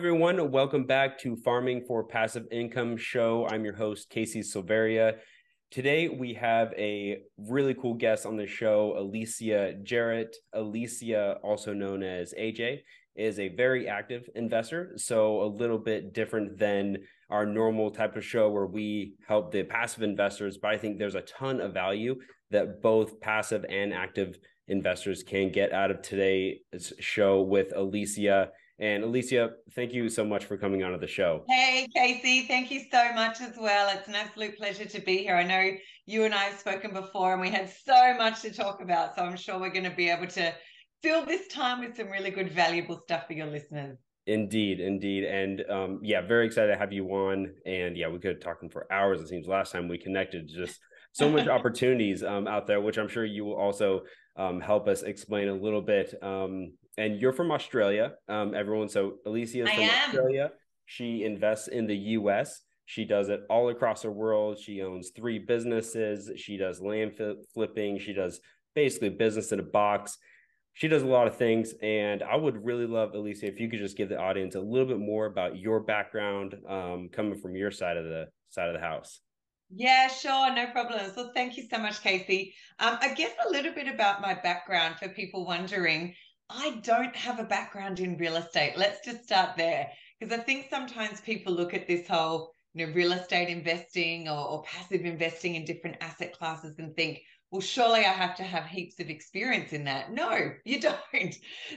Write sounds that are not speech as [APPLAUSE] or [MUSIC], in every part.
everyone. Welcome back to Farming for Passive Income show. I'm your host, Casey Silveria. Today, we have a really cool guest on the show, Alicia Jarrett. Alicia, also known as AJ, is a very active investor. So, a little bit different than our normal type of show where we help the passive investors. But I think there's a ton of value that both passive and active investors can get out of today's show with Alicia. And Alicia, thank you so much for coming on to the show. Hey, Casey, thank you so much as well. It's an absolute pleasure to be here. I know you and I have spoken before and we had so much to talk about. So I'm sure we're going to be able to fill this time with some really good, valuable stuff for your listeners. Indeed, indeed. And um, yeah, very excited to have you on. And yeah, we could have talking for hours, it seems, last time we connected. Just so much [LAUGHS] opportunities um, out there, which I'm sure you will also um, help us explain a little bit. Um, and you're from Australia, um, everyone. So Alicia is from Australia. She invests in the U.S. She does it all across the world. She owns three businesses. She does land flipping. She does basically business in a box. She does a lot of things, and I would really love Alicia if you could just give the audience a little bit more about your background, um, coming from your side of the side of the house. Yeah, sure, no problem. So thank you so much, Casey. Um, I guess a little bit about my background for people wondering. I don't have a background in real estate. Let's just start there. Because I think sometimes people look at this whole, you know, real estate investing or, or passive investing in different asset classes and think, well, surely I have to have heaps of experience in that. No, [LAUGHS] you don't.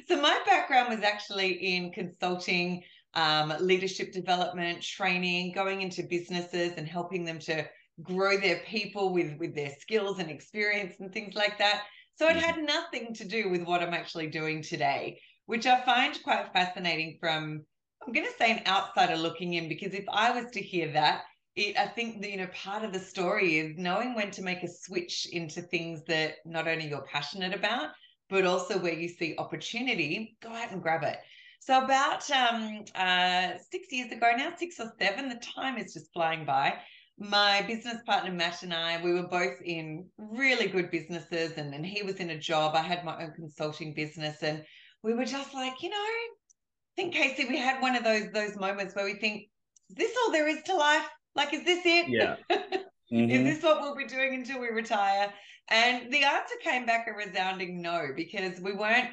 So my background was actually in consulting, um, leadership development, training, going into businesses and helping them to grow their people with with their skills and experience and things like that so it had nothing to do with what i'm actually doing today which i find quite fascinating from i'm going to say an outsider looking in because if i was to hear that it, I think that, you know part of the story is knowing when to make a switch into things that not only you're passionate about, but also where you see opportunity, go out and grab it. So about um, uh, six years ago now, six or seven, the time is just flying by my business partner Matt and I, we were both in really good businesses, and, and he was in a job. I had my own consulting business, and we were just like, you know, I think Casey, we had one of those those moments where we think, is this all there is to life? Like, is this it? Yeah. [LAUGHS] Mm-hmm. is this what we'll be doing until we retire? And the answer came back a resounding no, because we weren't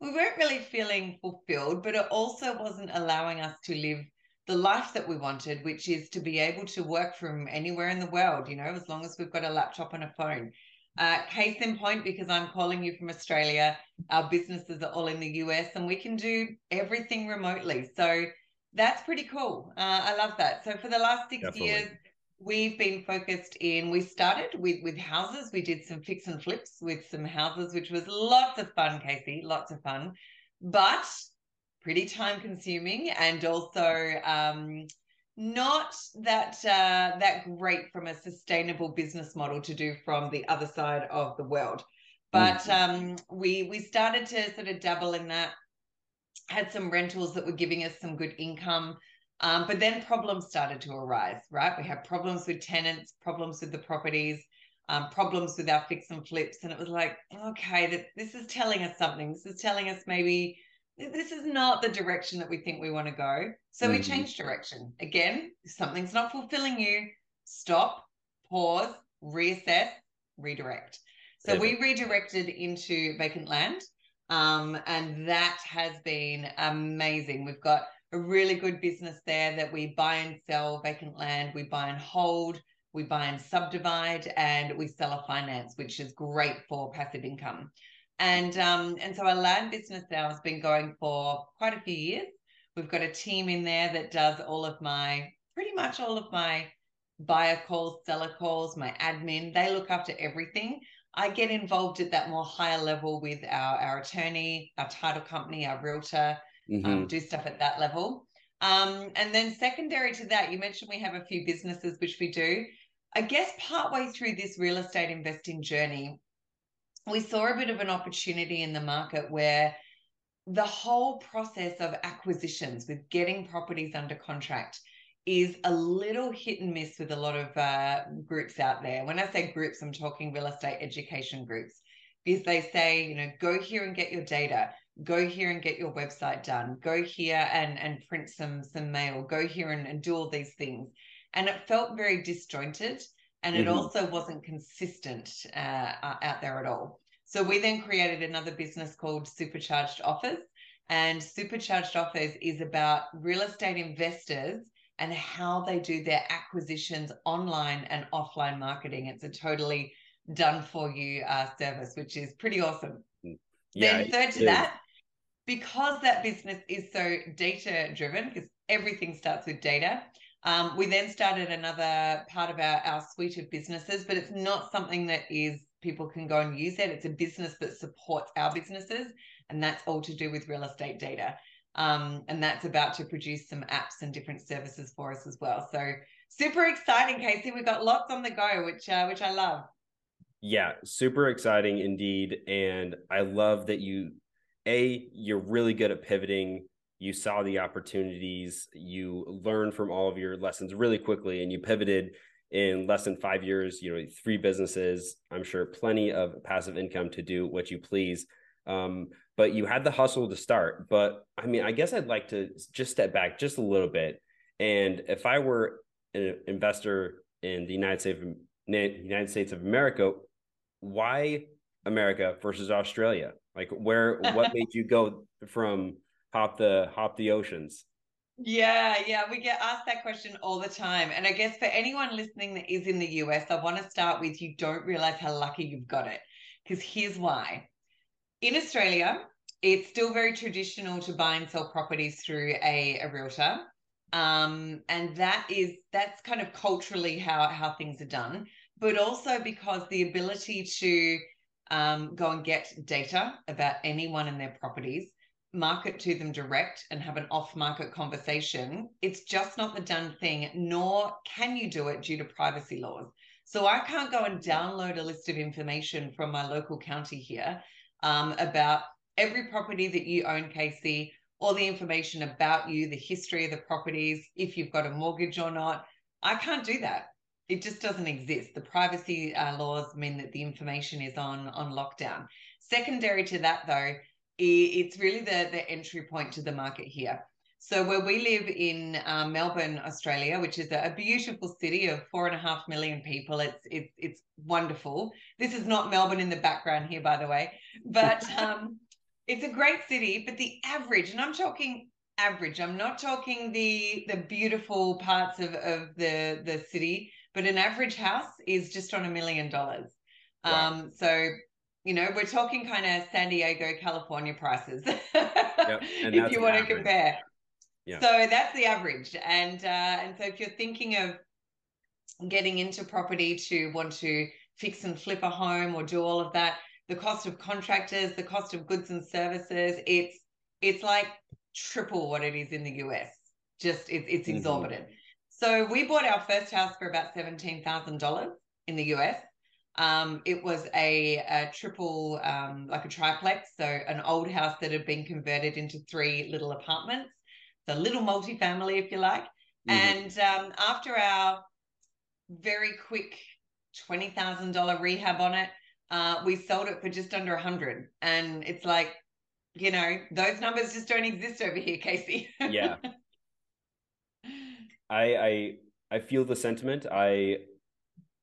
we weren't really feeling fulfilled, but it also wasn't allowing us to live the life that we wanted, which is to be able to work from anywhere in the world, you know, as long as we've got a laptop and a phone. Uh, case in point, because I'm calling you from Australia, our businesses are all in the US and we can do everything remotely. So that's pretty cool. Uh, I love that. So for the last six Definitely. years, we've been focused in, we started with, with houses. We did some fix and flips with some houses, which was lots of fun, Casey, lots of fun. But pretty time consuming and also um, not that uh, that great from a sustainable business model to do from the other side of the world. But mm-hmm. um, we we started to sort of dabble in that. Had some rentals that were giving us some good income. Um, but then problems started to arise, right? We had problems with tenants, problems with the properties, um, problems with our fix and flips. And it was like, okay, that this is telling us something. This is telling us maybe this is not the direction that we think we want to go. So mm-hmm. we change direction. Again, if something's not fulfilling you, stop, pause, reassess, redirect. So yeah. we redirected into vacant land. Um, and that has been amazing. We've got a really good business there that we buy and sell vacant land, we buy and hold, we buy and subdivide, and we seller finance, which is great for passive income. And um, and so our land business now has been going for quite a few years. We've got a team in there that does all of my pretty much all of my buyer calls, seller calls, my admin. They look after everything. I get involved at that more higher level with our, our attorney, our title company, our realtor, um, mm-hmm. um, do stuff at that level. Um, and then secondary to that, you mentioned we have a few businesses which we do. I guess partway through this real estate investing journey, we saw a bit of an opportunity in the market where the whole process of acquisitions with getting properties under contract is a little hit and miss with a lot of uh, groups out there. When I say groups, I'm talking real estate education groups. Because they say, you know, go here and get your data, go here and get your website done. Go here and and print some some mail. Go here and, and do all these things. And it felt very disjointed and it mm-hmm. also wasn't consistent uh, out there at all. So we then created another business called supercharged offers. And supercharged offers is about real estate investors and how they do their acquisitions online and offline marketing. It's a totally done for you uh, service which is pretty awesome. Mm. yeah, then third to that because that business is so data driven, because everything starts with data, um, we then started another part of our, our suite of businesses, but it's not something that is people can go and use it. It's a business that supports our businesses, and that's all to do with real estate data. Um, and that's about to produce some apps and different services for us as well. So super exciting, Casey. We've got lots on the go, which uh, which I love. Yeah, super exciting indeed, and I love that you a you're really good at pivoting you saw the opportunities you learned from all of your lessons really quickly and you pivoted in less than five years you know three businesses i'm sure plenty of passive income to do what you please. Um, but you had the hustle to start. But i mean i guess i'd like to just step back just a little bit. And if i were an investor in the united states of, united states of america why america versus australia? Like where what [LAUGHS] made you go from hop the hop the oceans? Yeah, yeah, we get asked that question all the time. And I guess for anyone listening that is in the US, I want to start with you don't realize how lucky you've got it. Because here's why. In Australia, it's still very traditional to buy and sell properties through a, a realtor. Um, and that is that's kind of culturally how how things are done, but also because the ability to um, go and get data about anyone and their properties, market to them direct and have an off market conversation. It's just not the done thing, nor can you do it due to privacy laws. So I can't go and download a list of information from my local county here um, about every property that you own, Casey, all the information about you, the history of the properties, if you've got a mortgage or not. I can't do that it just doesn't exist. The privacy uh, laws mean that the information is on on lockdown. Secondary to that, though, it's really the the entry point to the market here. So where we live in uh, Melbourne, Australia, which is a, a, beautiful city of four and a half million people, it's it's it's wonderful. This is not Melbourne in the background here, by the way, but [LAUGHS] um, it's a great city. But the average, and I'm talking average, I'm not talking the the beautiful parts of of the the city but an average house is just on a million dollars. Um, so you know, we're talking kind of San Diego, California prices, [LAUGHS] yep. if you want to compare. Yeah. So that's the average, and uh, and so if you're thinking of getting into property to want to fix and flip a home or do all of that, the cost of contractors, the cost of goods and services, it's it's like triple what it is in the US. Just it's it's mm-hmm. exorbitant. Mm-hmm. So we bought our first house for about $17,000 in the US. Um, it was a, a triple, um, like a triplex, so an old house that had been converted into three little apartments, so a little multifamily, if you like. Mm-hmm. And um, after our very quick $20,000 rehab on it, uh, we sold it for just under a 100 And it's like, you know, those numbers just don't exist over here, Casey. yeah. [LAUGHS] I I I feel the sentiment. I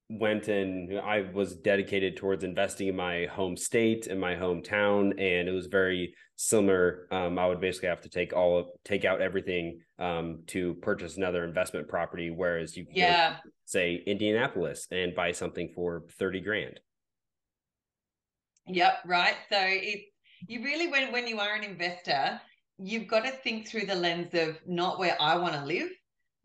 went and I was dedicated towards investing in my home state in my hometown, and it was very similar. Um, I would basically have to take all of, take out everything um, to purchase another investment property, whereas you yeah. Go, say Indianapolis and buy something for thirty grand. Yep, right. So it you really when when you are an investor, you've got to think through the lens of not where I want to live,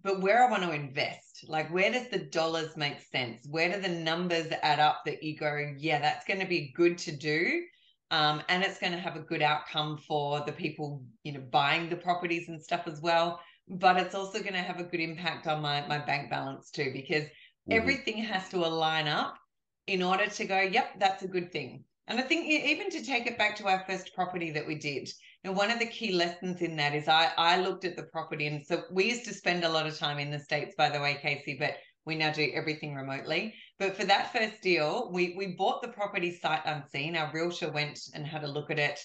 but where I want to invest, like where does the dollars make sense? Where do the numbers add up that you go, yeah, that's going to be good to do. Um, and it's going to have a good outcome for the people, you know, buying the properties and stuff as well. But it's also going to have a good impact on my, my bank balance too, because mm-hmm. everything has to align up in order to go, yep, that's a good thing. And I think even to take it back to our first property that we did, and one of the key lessons in that is I, I looked at the property. And so we used to spend a lot of time in the States, by the way, Casey, but we now do everything remotely. But for that first deal, we, we bought the property sight unseen. Our realtor went and had a look at it.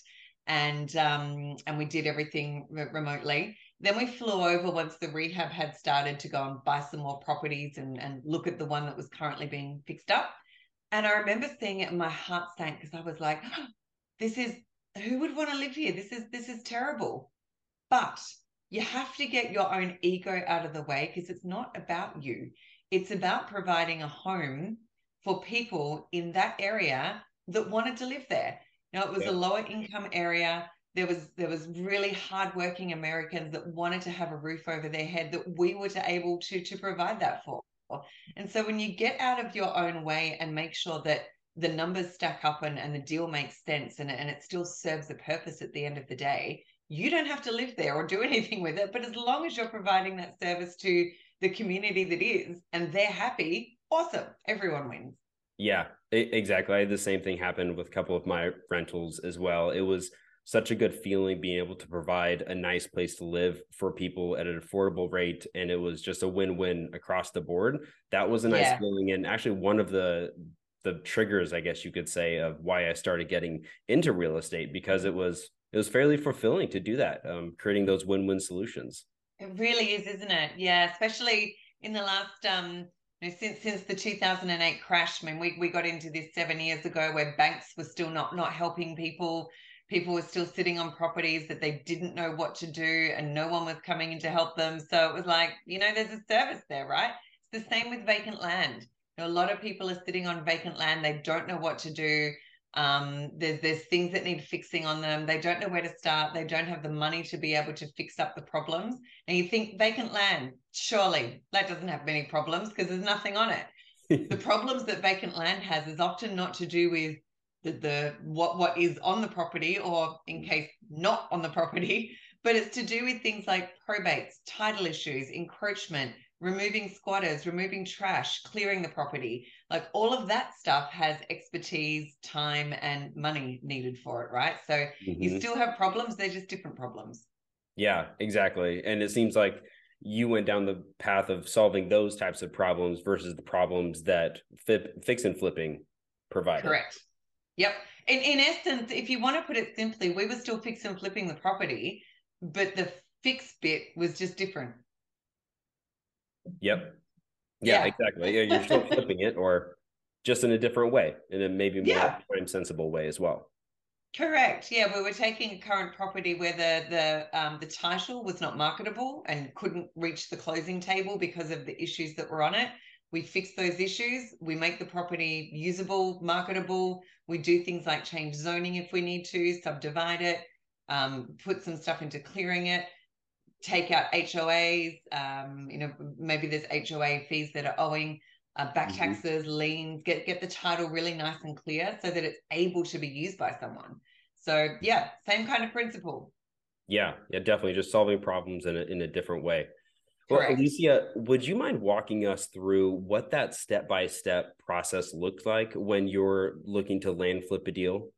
and um, and we did everything re- remotely. Then we flew over once the rehab had started to go and buy some more properties and and look at the one that was currently being fixed up. And I remember seeing it, and my heart sank because I was like, [GASPS] "This is who would want to live here? This is this is terrible." But you have to get your own ego out of the way because it's not about you. It's about providing a home for people in that area that wanted to live there. Now it was yeah. a lower income area. There was there was really hardworking Americans that wanted to have a roof over their head that we were to able to to provide that for. And so when you get out of your own way and make sure that the numbers stack up and, and the deal makes sense and, and it still serves a purpose at the end of the day, you don't have to live there or do [LAUGHS] anything with it. But as long as you're providing that service to the community that is and they're happy, awesome. Everyone wins. Yeah, exactly. I had the same thing happen with a couple of my rentals as well. It was such a good feeling being able to provide a nice place to live for people at an affordable rate and it was just a win-win across the board that was a nice yeah. feeling and actually one of the the triggers i guess you could say of why i started getting into real estate because it was it was fairly fulfilling to do that um, creating those win-win solutions it really is isn't it yeah especially in the last um you know, since since the 2008 crash, I mean, we, we got into this seven years ago where banks were still not not helping people. People were still sitting on properties that they didn't know what to do, and no one was coming in to help them. So it was like, you know, there's a service there, right? It's the same with vacant land. Know, a lot of people are sitting on vacant land; they don't know what to do. Um, there's there's things that need fixing on them. They don't know where to start. They don't have the money to be able to fix up the problems. And you think vacant land surely that doesn't have many problems because there's nothing on it. [LAUGHS] The problems that vacant land has is often not to do with the, the what what is on the property or in case not on the property but it's to do with things like probates title issues encroachment removing squatters, removing trash, clearing the property. Like all of that stuff has expertise, time, and money needed for it, right? So mm-hmm. you still have problems, they're just different problems. Yeah, exactly. And it seems like you went down the path of solving those types of problems versus the problems that fix and flipping provide. Correct. Yep. In, in essence, if you want to put it simply, we were still fix and flipping the property, but the fix bit was just different. Yep. Yeah, yeah. exactly. You're still [LAUGHS] flipping it or just in a different way, in a maybe more yeah. time sensible way as well. Correct. Yeah, we were taking a current property where the the um, the title was not marketable and couldn't reach the closing table because of the issues that were on it. We fix those issues. We make the property usable, marketable. We do things like change zoning if we need to, subdivide it, um, put some stuff into clearing it take out HOAs. Um, you know, maybe there's HOA fees that are owing, uh, back mm-hmm. taxes, liens. Get get the title really nice and clear so that it's able to be used by someone. So yeah, same kind of principle. Yeah, yeah, definitely. Just solving problems in a, in a different way. Well, Alicia, would you mind walking us through what that step by step process looks like when you're looking to land flip a deal?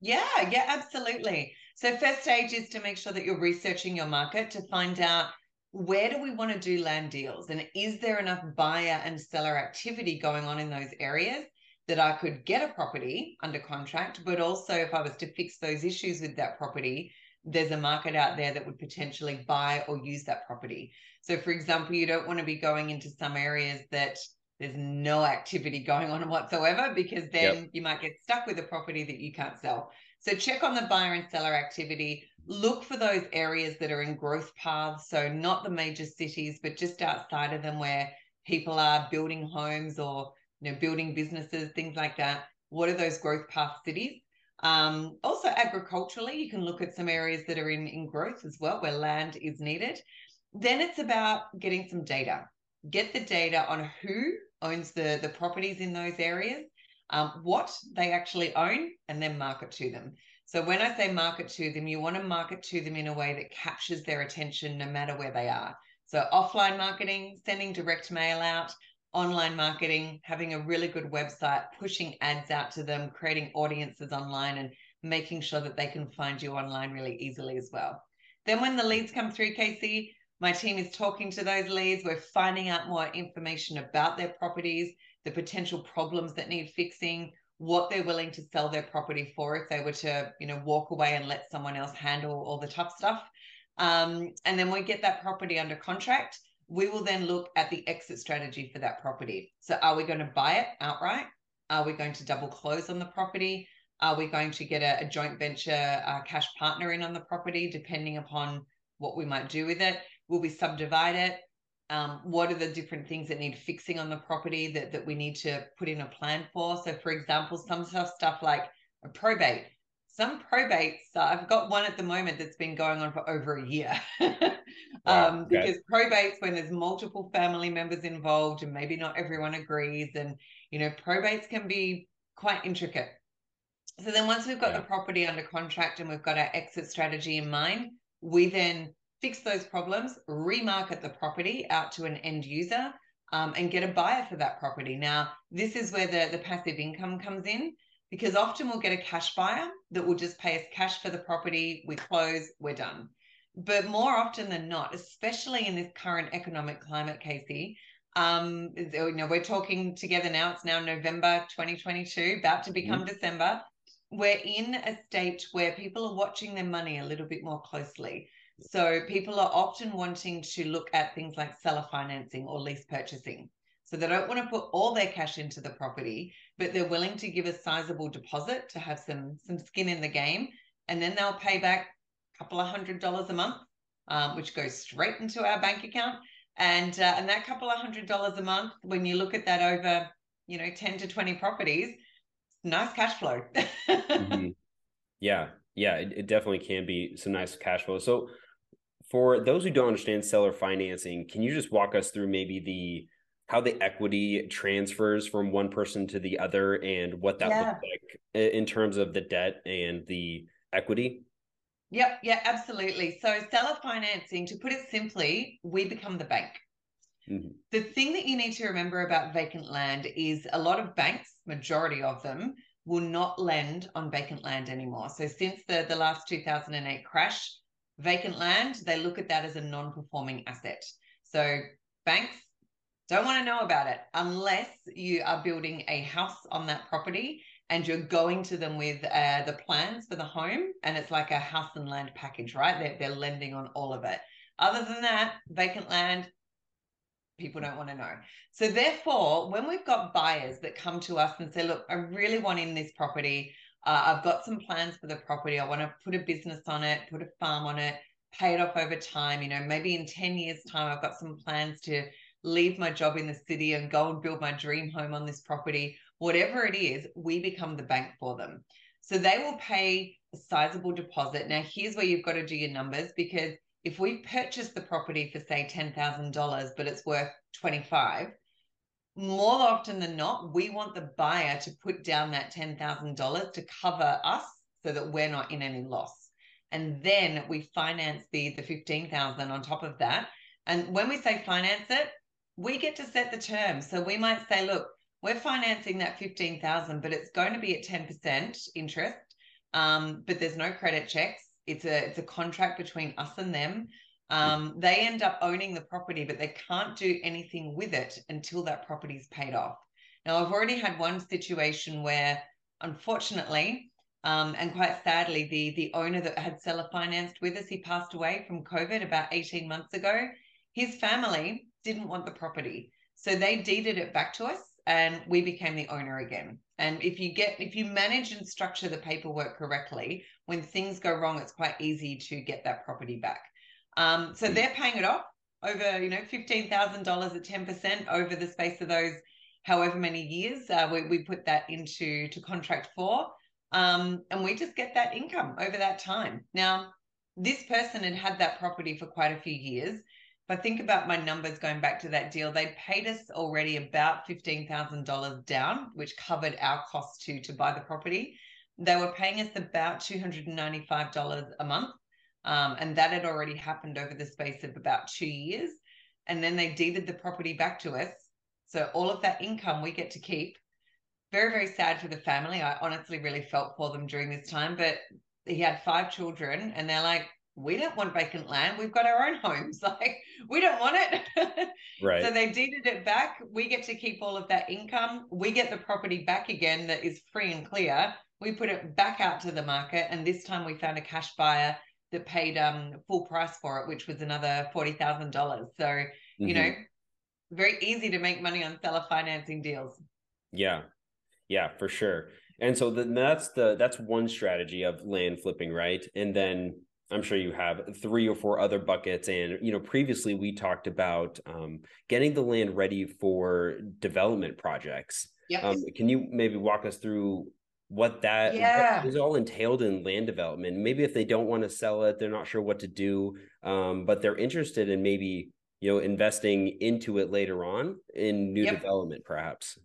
Yeah, yeah, absolutely. So, first stage is to make sure that you're researching your market to find out where do we want to do land deals and is there enough buyer and seller activity going on in those areas that I could get a property under contract, but also if I was to fix those issues with that property, there's a market out there that would potentially buy or use that property. So, for example, you don't want to be going into some areas that there's no activity [LAUGHS] going on whatsoever because then yep. you might get stuck with a property that you can't sell. So check on the buyer and seller activity. Look for those areas that are in growth paths. So not the major cities, but just outside of them where people are building homes or you know building businesses, things like that. What are those growth path cities? Um, also agriculturally, you can look at some areas that are in, in growth as well, where land is needed. Then it's about getting some data. Get the data on who owns the, the properties in those areas um, what they actually own and then market to them. So when I say market to them, you want to market to them in a way that captures their attention no matter where they are. So offline marketing, sending direct mail out, online marketing, having a really good website, pushing ads out to them, creating audiences online and making sure that they can find you online really easily as well. Then when the leads come through, Casey, my team is talking to those leads. We're finding out more information about their properties the potential problems that need fixing, what they're willing to sell their property for if they were to, you know, walk away and let someone else handle all the tough stuff. Um, and then we get that property under contract. We will then look at the exit strategy for that property. So, are we going to buy it outright? Are we going to double close on the property? Are we going to get a, a joint venture uh, cash partner in on the property, depending upon what we might do with it? Will we subdivide it? Um, what are the different things that need fixing on the property that, that we need to put in a plan for? So, for example, some stuff, stuff like a probate. Some probates, uh, I've got one at the moment that's been going on for over a year. [LAUGHS] wow, um, okay. Because probates, when there's multiple family members involved and maybe not everyone agrees, and you know, probates can be quite intricate. So then once we've got yeah. the property under contract and we've got our exit strategy in mind, we then fix those problems, remarket the property out to an end user, um, and get a buyer for that property. Now, this is where the, the passive income comes in because often we'll get a cash buyer that will just pay us cash for the property, we close, we're done. But more often than not, especially in this current economic climate, Casey, um, you know, we're talking together now, it's now November 2022, about to become mm-hmm. December. We're in a state where people are watching their money a little bit more closely. So people are often wanting to look at things like seller financing or lease purchasing. So they don't want to put all their cash into the property, but they're willing to give a sizable deposit to have some some skin in the game, and then they'll pay back a couple of hundred dollars a month, um, which goes straight into our bank account. And uh, and that couple of hundred dollars a month, when you look at that over, you know, ten to twenty properties, nice cash flow. [LAUGHS] mm-hmm. Yeah, yeah, it, it definitely can be some nice cash flow. So for those who don't understand seller financing, can you just walk us through maybe the how the equity transfers from one person to the other and what that yeah. looks like in terms of the debt and the equity? Yep, yeah, absolutely. So seller financing, to put it simply, we become the bank. Mm-hmm. The thing that you need to remember about vacant land is a lot of banks, majority of them, will not lend on vacant land anymore. So since the, the last 2008 crash, vacant land, they look at that as a non performing asset. So banks don't want to know about it unless you are building a house on that property and you're going to them with uh, the plans for the home and it's like a house and land package, right? They're, they're lending on all of it. Other than that, vacant land, people don't want to know. So therefore, when we've got buyers that come to us and say, look, I really want in this property, uh, I've got some plans for the property. I want to put a business on it, put a farm on it, pay it off over time. You know, maybe in 10 years' time, I've got some plans to leave my job in the city and go and build my dream home on this property. Whatever it is, we become the bank for them. So they will pay a sizable deposit. Now, here's where you've got to do your numbers because if we purchase the property for say $10,000, but it's worth 25, more often than not, we want the buyer to put down that $10,000 to cover us so that we're not in any loss. And then we finance the, the 15,000 on top of that. And when we say finance it, we get to set the terms. So we might say, look, we're financing that 15,000, but it's going to be at 10% interest. Um, but there's no credit checks. It's a it's a contract between us and them. Um, they end up owning the property, but they can't do anything with it until that property's paid off. Now, I've already had one situation where, unfortunately, um, and quite sadly, the the owner that had seller financed with us, he passed away from COVID about 18 months ago. His family didn't want the property. So they deeded it back to us and we became the owner again. And if you get if you manage and structure the paperwork correctly, when things go wrong, it's quite easy to get that property back. Um, so they're paying it off over, you know, fifteen thousand dollars at ten percent over the space of those however many years. Uh, we we put that into to contract for, um, and we just get that income over that time. Now, this person had had that property for quite a few years. If I think about my numbers going back to that deal, they paid us already about fifteen thousand dollars down, which covered our costs to to buy the property. They were paying us about two hundred and ninety five dollars a month um, and that had already happened over the space of about two years. And then they deeded the property back to us. So all of that income we get to keep. Very, very sad for the family. I honestly really felt for them during this time. But he had five children, and they're like, we don't want vacant land. We've got our own homes. [LAUGHS] Like, we don't want it. [LAUGHS] Right. So they deeded it back. We get to keep all of that income. We get the property back again that is free and clear. We put it back out to the market, and this time we found a cash buyer that paid um full price for it, which was another forty thousand dollars. So mm-hmm. you know, very easy to make money on seller financing deals. Yeah, yeah, for sure. And so the, that's the that's one strategy of land flipping, right? And then I'm sure you have three or four other buckets. And you know, previously we talked about um, getting the land ready for development projects. Yep. Um, can you maybe walk us through what that yeah. is all entailed in land development? Maybe if they don't want to sell it, they're not sure what to do, um, but they're interested in maybe you know investing into it later on in new yep. development, perhaps.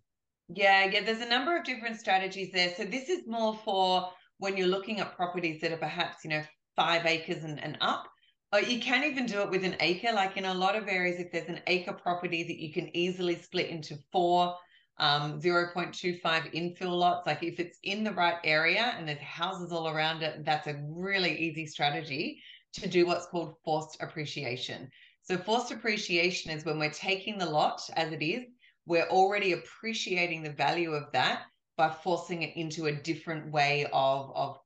Yeah, yeah. There's a number of different strategies there. So this is more for when you're looking at properties that are perhaps you know five acres and, and up. Or you can even do it with an acre. Like in a lot of areas, if there's an acre property that you can easily split into four um, 0.25 infill lots, like if it's in the right area and there's houses all around it, that's a really easy strategy to do what's called forced appreciation. So forced appreciation is when we're taking the lot as it is, we're already appreciating the value of that by forcing it into a different way of of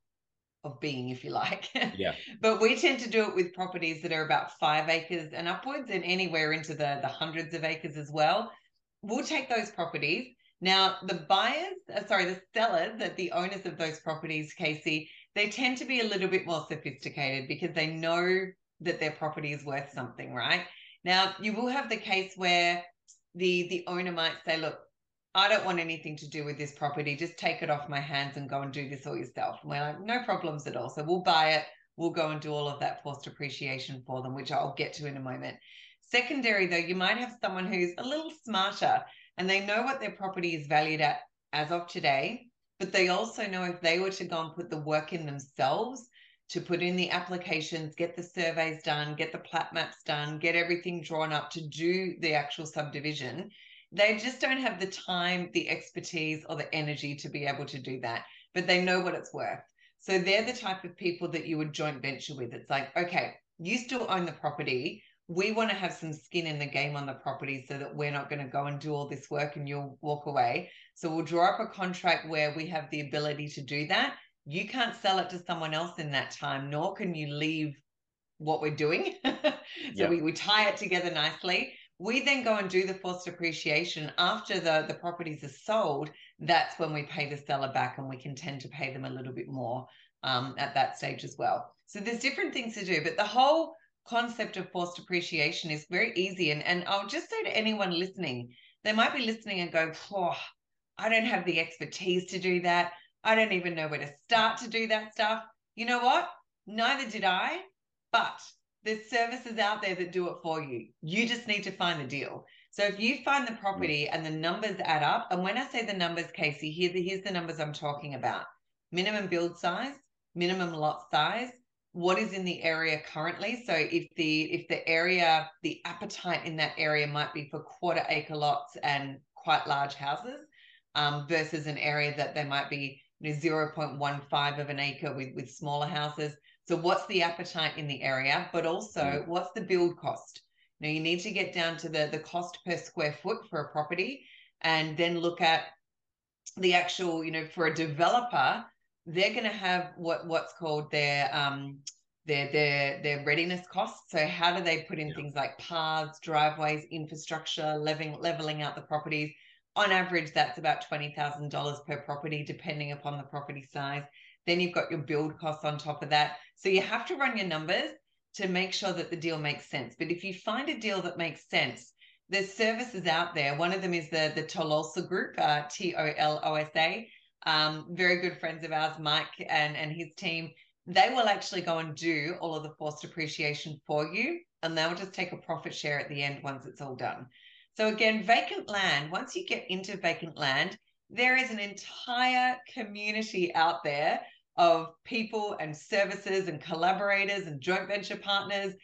of being, if you like. [LAUGHS] Yeah. but we tend to do it with properties that are about five acres and upwards, and anywhere into the the hundreds of acres as well. We'll take those properties. Now, the buyers, uh, sorry, the sellers, that the owners of those properties, Casey, they tend to be a little bit more sophisticated because they know that their property is worth something, right? Now, you will have the case where the the owner might say, look, I don't want anything to do with this property. Just take it off my hands and go and do this all yourself. And we're like, no problems at all. So we'll buy it. We'll go and do all of that forced appreciation for them, which I'll get to in a moment. Secondary, though, you might have someone who's a little smarter and they know what their property is valued at as of today, but they also know if they were to go and put the work in themselves to put in the applications, get the surveys done, get the plat maps done, get everything drawn up to do the actual subdivision. They just don't have the time, the expertise, or the energy to be able to do that, but they know what it's worth. So they're the type of people that you would joint venture with. It's like, okay, you still own the property. We want to have some skin in the game on the property so that we're not going to go and do all this work and you'll walk away. So we'll draw up a contract where we have the ability to do that you can't sell it to someone else in that time, nor can you leave what we're doing. [LAUGHS] so yeah. we, we tie it together nicely. We then go and do the forced appreciation after the, the properties are sold. That's when we pay the seller back and we can tend to pay them a little bit more um, at that stage as well. So there's different things to do, but the whole concept of forced appreciation is very easy. And, and I'll just say to anyone listening, they might be listening and go, oh, I don't have the expertise to do that. I don't even know where to start to do that stuff. You know what? Neither did I, but there's services out there that do it for you. You just need to find the deal. So if you find the mm. property and the numbers add up, and when I say the numbers, Casey, here the, here's the numbers I'm talking about: minimum build size, minimum lot size, what is in the area currently. So if the if the area, the appetite in that area might be for quarter acre lots and quite large houses, um, versus an area that there might be you know, 0.15 of an acre with, with smaller houses. So what's the appetite in the area, but also mm. what's the build cost? Now you need to get down to the, the cost per square foot for a property and then look at the actual, you know, for a developer, they're going to have what what's called their um their their their readiness costs. So how do they put in yeah. things like paths, driveways, infrastructure, leveling leveling out the properties? on average, that's about $20,000 per property, depending upon the property size. Then you've got your build costs on top of that. So you have to run your numbers to make sure that the deal makes sense. But if you find a deal that makes sense, there's services out there. One of them is the the Tolosa Group, uh, T O L O S A. Um, very good friends of ours, Mike and and his team. They will actually go and do all of the forced appreciation for you, and they will just take a profit share at the end once it's all done. So again, vacant land, once you get into vacant land, there is an entire community out there of people and services and collaborators and joint venture partners.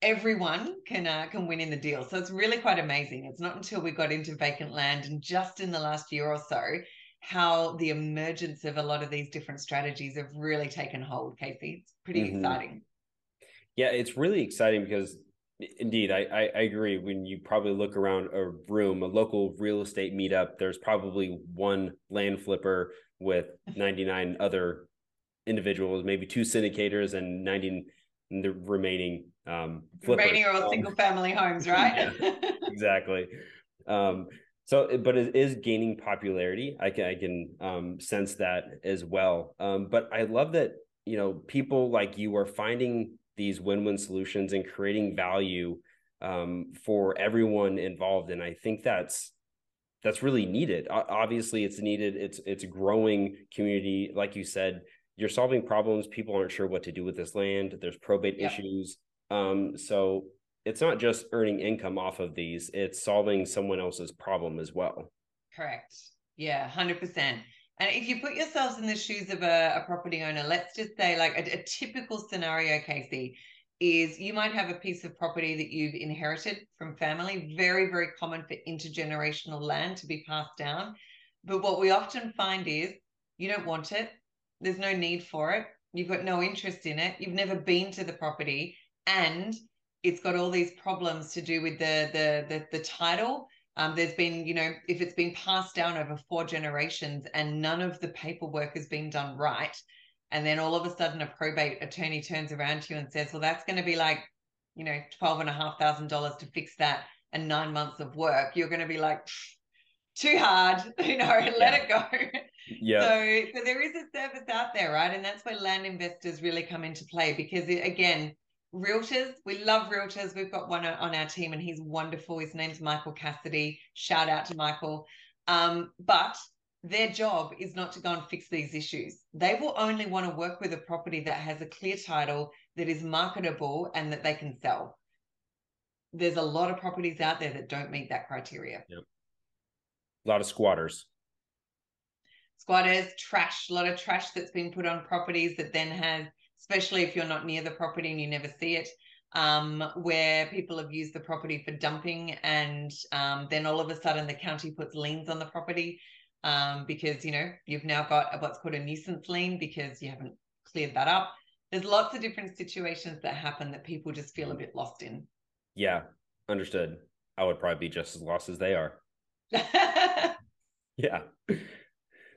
Everyone can uh, can win in the deal. So it's really quite amazing. It's not until we got into vacant land and just in the last year or so how the emergence of a lot of these different strategies have really taken hold, Casey. It's pretty mm-hmm. exciting. Yeah, it's really exciting because Indeed, I, I, I agree. When you probably look around a room, a local real estate meetup, there's probably one land flipper with [LAUGHS] 99 other individuals, maybe two syndicators and 90 the remaining um flippers. remaining are all single family homes, [LAUGHS] right? yeah, [LAUGHS] exactly. Um, so, but it is gaining popularity. I can I can um, sense that as well. Um, but I love that you know people like you are finding these win-win solutions and creating value um, for everyone involved and i think that's that's really needed obviously it's needed it's it's growing community like you said you're solving problems people aren't sure what to do with this land there's probate yep. issues um, so it's not just earning income off of these it's solving someone else's problem as well. Correct. Yeah 100% and if you put yourselves in the shoes of a, a property owner, let's just say like a, a typical scenario, Casey, is you might have a piece of property that you've inherited from family, very, very common for intergenerational land to be passed down. But what we often find is you don't want it, there's no need for it, you've got no interest in it, you've never been to the property, and it's got all these problems to do with the the the, the title um, there's been, you know, if it's been passed down over four generations and none of the paperwork has been done right, and then all of a sudden a probate attorney turns around to you and says, well, that's going to be like, you know, twelve and a half thousand dollars to fix that and nine months of work, you're going to be like, too hard, [LAUGHS] you know, [LAUGHS] let yeah. it go. Yeah. So, so there is a service out there, right? And that's where land investors really come into play because, it, again, realtors. We love realtors. We've got one on our team and he's wonderful. His name's Michael Cassidy. Shout out to Michael. Um, but their job is not to go and fix these issues. They will only want to work with a property that has a clear title, that is marketable, and that they can sell. There's a lot of properties out there that don't meet that criteria. Yep. A lot of squatters. Squatters, trash, a lot of trash that's been put on properties that then has especially if you're not near the property and you never see it, um, where people have used the property for dumping, and um, then all of a sudden the county puts liens on the property um, because you know you've now got what's called a nuisance lien because you haven't cleared that up. There's lots of different situations that happen that people just feel a bit lost in. Yeah, understood. I would probably be just as lost as they are. [LAUGHS] yeah.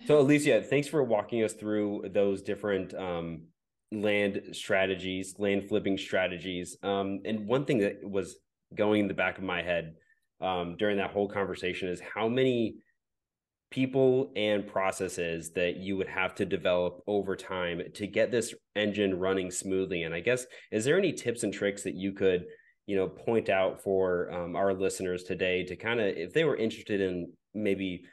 So Alicia, thanks for walking us through those different um, land strategies, land flipping strategies. Um, and one thing that was going in the back of my head um, during that whole conversation is how many people and processes that you would have to develop over time to get this engine running smoothly. And I guess, is there any tips and tricks that you could, you know, point out for um, our listeners today to kind of, if they were interested in maybe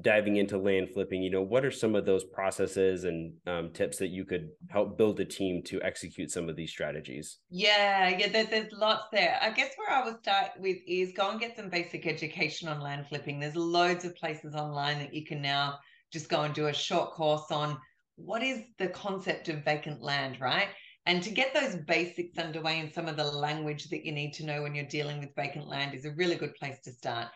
diving into land flipping you know what are some of those processes and um, tips that you could help build a team to execute some of these strategies? Yeah yeah there, there's lots there. I guess where i would start with is go and get some basic education on land flipping. There's loads of places online that you can now just go and do a short course on what is the concept of vacant land right? And to get those basics underway and some of the language that you need to know when you're dealing with vacant land is a really good place to start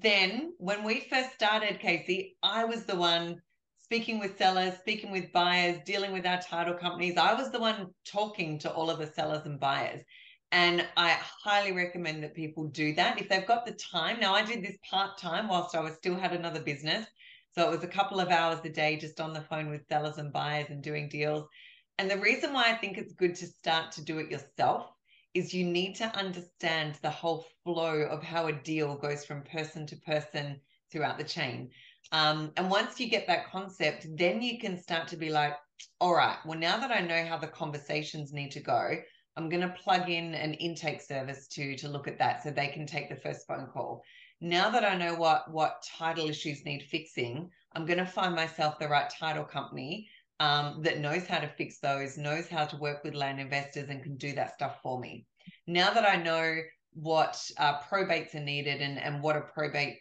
then when we first started, Casey, I was the one speaking with sellers, speaking with buyers, dealing with our title companies. I was the one talking to all of the sellers and buyers. And I highly recommend that people do that if they've got the time. Now, I did this part time whilst I was still had another business. So it was a couple of hours a day just on the phone with sellers and buyers and doing deals. And the reason why I think it's good to start to do it yourself is you need to understand the whole flow of how a deal goes from person to person throughout the chain. Um, and once you get that concept, then you can start to be like, all right, well, now that I know how the conversations need to go, I'm going to plug in an intake service to to look at that so they can take the first phone call. Now that I know what what title issues need fixing, I'm going to find myself the right title company um, that knows how to fix those, knows how to work with land investors, and can do that stuff for me. Now that I know what uh, probates are needed and, and what a probate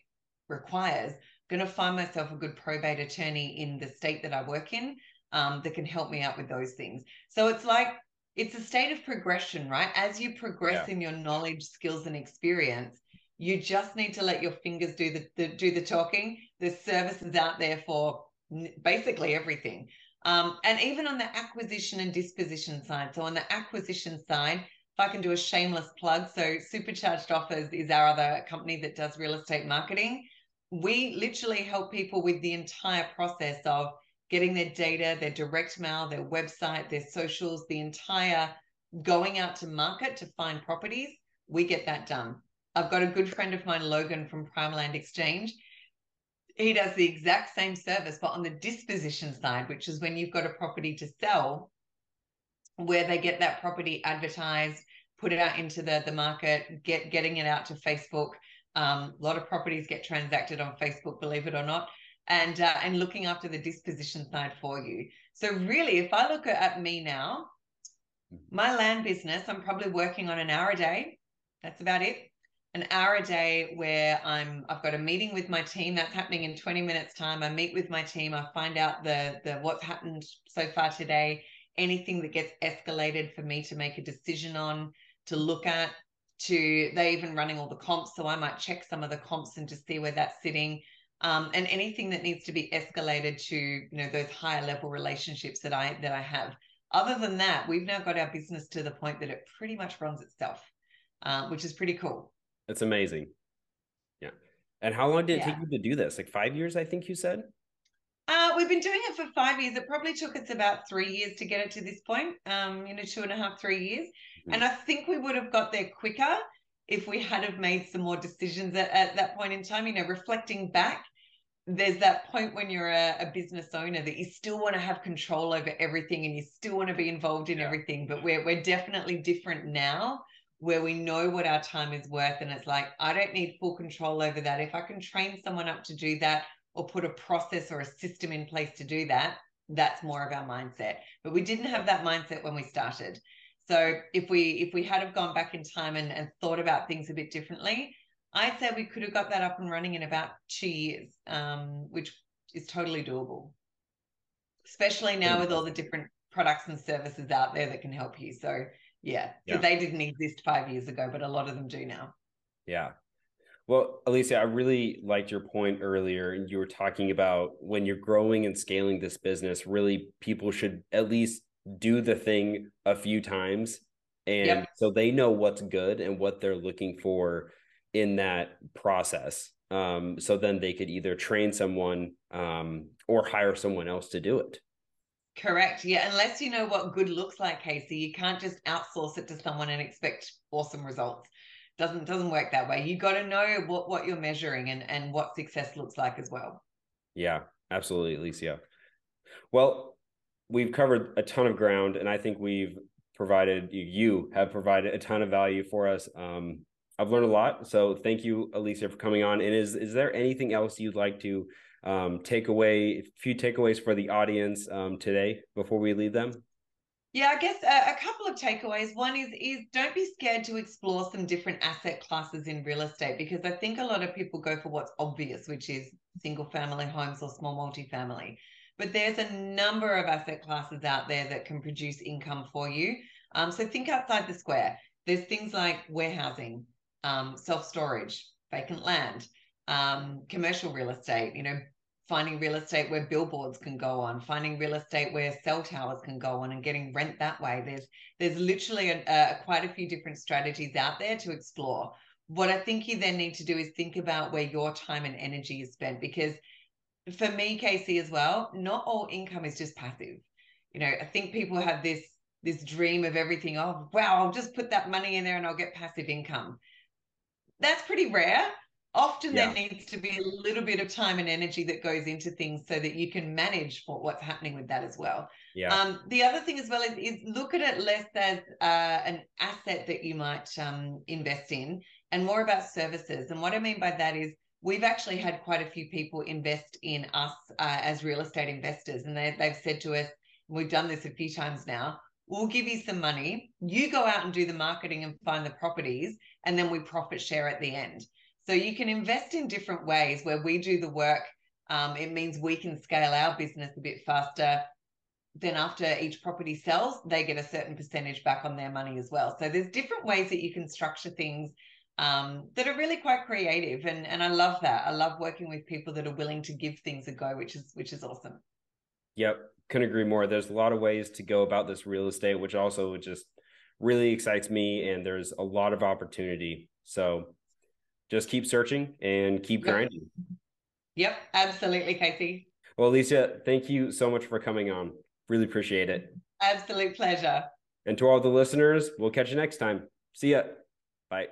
requires, I'm going to find myself a good probate attorney in the state that I work in um, that can help me out with those things. So it's like it's a state of progression, right? As you progress yeah. in your knowledge, skills, and experience, you just need to let your fingers do the, the do the talking. There's services out there for basically everything. Um, and even on the acquisition and disposition side. So on the acquisition side, if I can do a shameless plug, so Supercharged Offers is our other company that does real estate marketing. We literally help people with the entire process of getting their data, their direct mail, their website, their socials, the entire going out to market to find properties. We get that done. I've got a good friend of mine, Logan from Primeland Exchange. He does the exact same service, but on the disposition side, which is when you've got a property to sell, where they get that property advertised, put it out into the, the market, get getting it out to Facebook. Um, a lot of properties get transacted on Facebook, believe it or not, and uh, and looking after the disposition side for you. So really, if I look at me now, mm-hmm. my land business, I'm probably working on an hour a day. That's about it. An hour a day where I'm I've got a meeting with my team. That's happening in 20 minutes time. I meet with my team. I find out the the what's happened so far today anything that gets escalated for me to make a decision on, to look at, to they even running all the comps. So I might check some of the comps and just see where that's sitting. Um, and anything that needs to be escalated to you know those higher level relationships that I that I have. Other than that, we've now got our business to the point that it pretty much runs itself, uh, which is pretty cool. It's amazing. Yeah. And how long did it yeah. take you to do this? Like five years, I think you said. Uh, we've been doing it for five years. It probably took us about three years to get it to this point. Um, you know, two and a half, three years. Mm-hmm. And I think we would have got there quicker if we had have made some more decisions at, at that point in time. You know, reflecting back, there's that point when you're a, a business owner that you still want to have control over everything and you still want to be involved in yeah. everything. But we're we're definitely different now where we know what our time is worth and it's like i don't need full control over that if i can train someone up to do that or put a process or a system in place to do that, that's more of our mindset. But we didn't have that mindset when we started. So if we if we had have gone back in time and, and thought about things a bit differently, I'd say we could have got that up and running in about two years, um, which is totally doable. Especially now with all the different products and services out there that can help you. So yeah, yeah. they didn't exist five years ago, but a lot of them do now. Yeah, well, Alicia, I really liked your point earlier. And you were talking about when you're growing and scaling this business, really people should at least do the thing a few times. And yep. so they know what's good and what they're looking for in that process. Um, so then they could either train someone um, or hire someone else to do it. Correct. Yeah. Unless you know what good looks like, Casey, you can't just outsource it to someone and expect awesome results doesn't doesn't work that way you got to know what what you're measuring and and what success looks like as well yeah absolutely alicia well we've covered a ton of ground and i think we've provided you have provided a ton of value for us um, i've learned a lot so thank you alicia for coming on and is is there anything else you'd like to um, take away a few takeaways for the audience um, today before we leave them yeah, I guess a, a, couple of takeaways. One is is don't be scared to explore some different asset classes in real estate because I think a lot of people go for what's obvious, which is single family homes or small multifamily. But there's a number of asset classes out there that can produce income for you. Um, so think outside the square. There's things like warehousing, um, self storage, vacant land, um, commercial real estate. You know, finding real estate where billboards can go on, finding real estate where cell towers can go on, and getting rent that way. There's there's literally a, a, quite a few different strategies out there to explore. What I think you then need to do is think about where your time and energy is spent, because for me, Casey, as well, not all income is just passive. You know, I think people have this this dream of everything. Oh, wow, I'll just put that money in there and I'll get passive income. That's pretty rare. Often yeah. there needs to be a little bit of time and energy that goes into things so that you can manage what, what's happening with that as well. Yeah. Um, the other thing as well is, is look at it less as uh, an asset that you might um, invest in and more about services. And what i mean by that is we've actually had quite a few people invest in us uh, as real estate investors. And they, they've said to us we've done this a few times now we'll give you some money you go out and do the marketing and find the properties and then we profit share at the end so you can invest in different ways where we do the work. Um, it means we can scale our business a bit faster. Then after each property sells, they get a certain percentage back on their money as well. So there's different ways that you can structure things um, that are really quite creative, and and I love that. I love working with people that are willing to give things a go, which is which is awesome. Yep, couldn't agree more. There's a lot of ways to go about this real estate, which also just really excites me and there's a lot of opportunity. So just keep searching and keep yep. grinding. Yep, absolutely, Casey. Well, Alicia, thank you so much for coming on. Really appreciate it. Absolute pleasure. And to all the listeners, we'll catch you next time. See ya. Bye.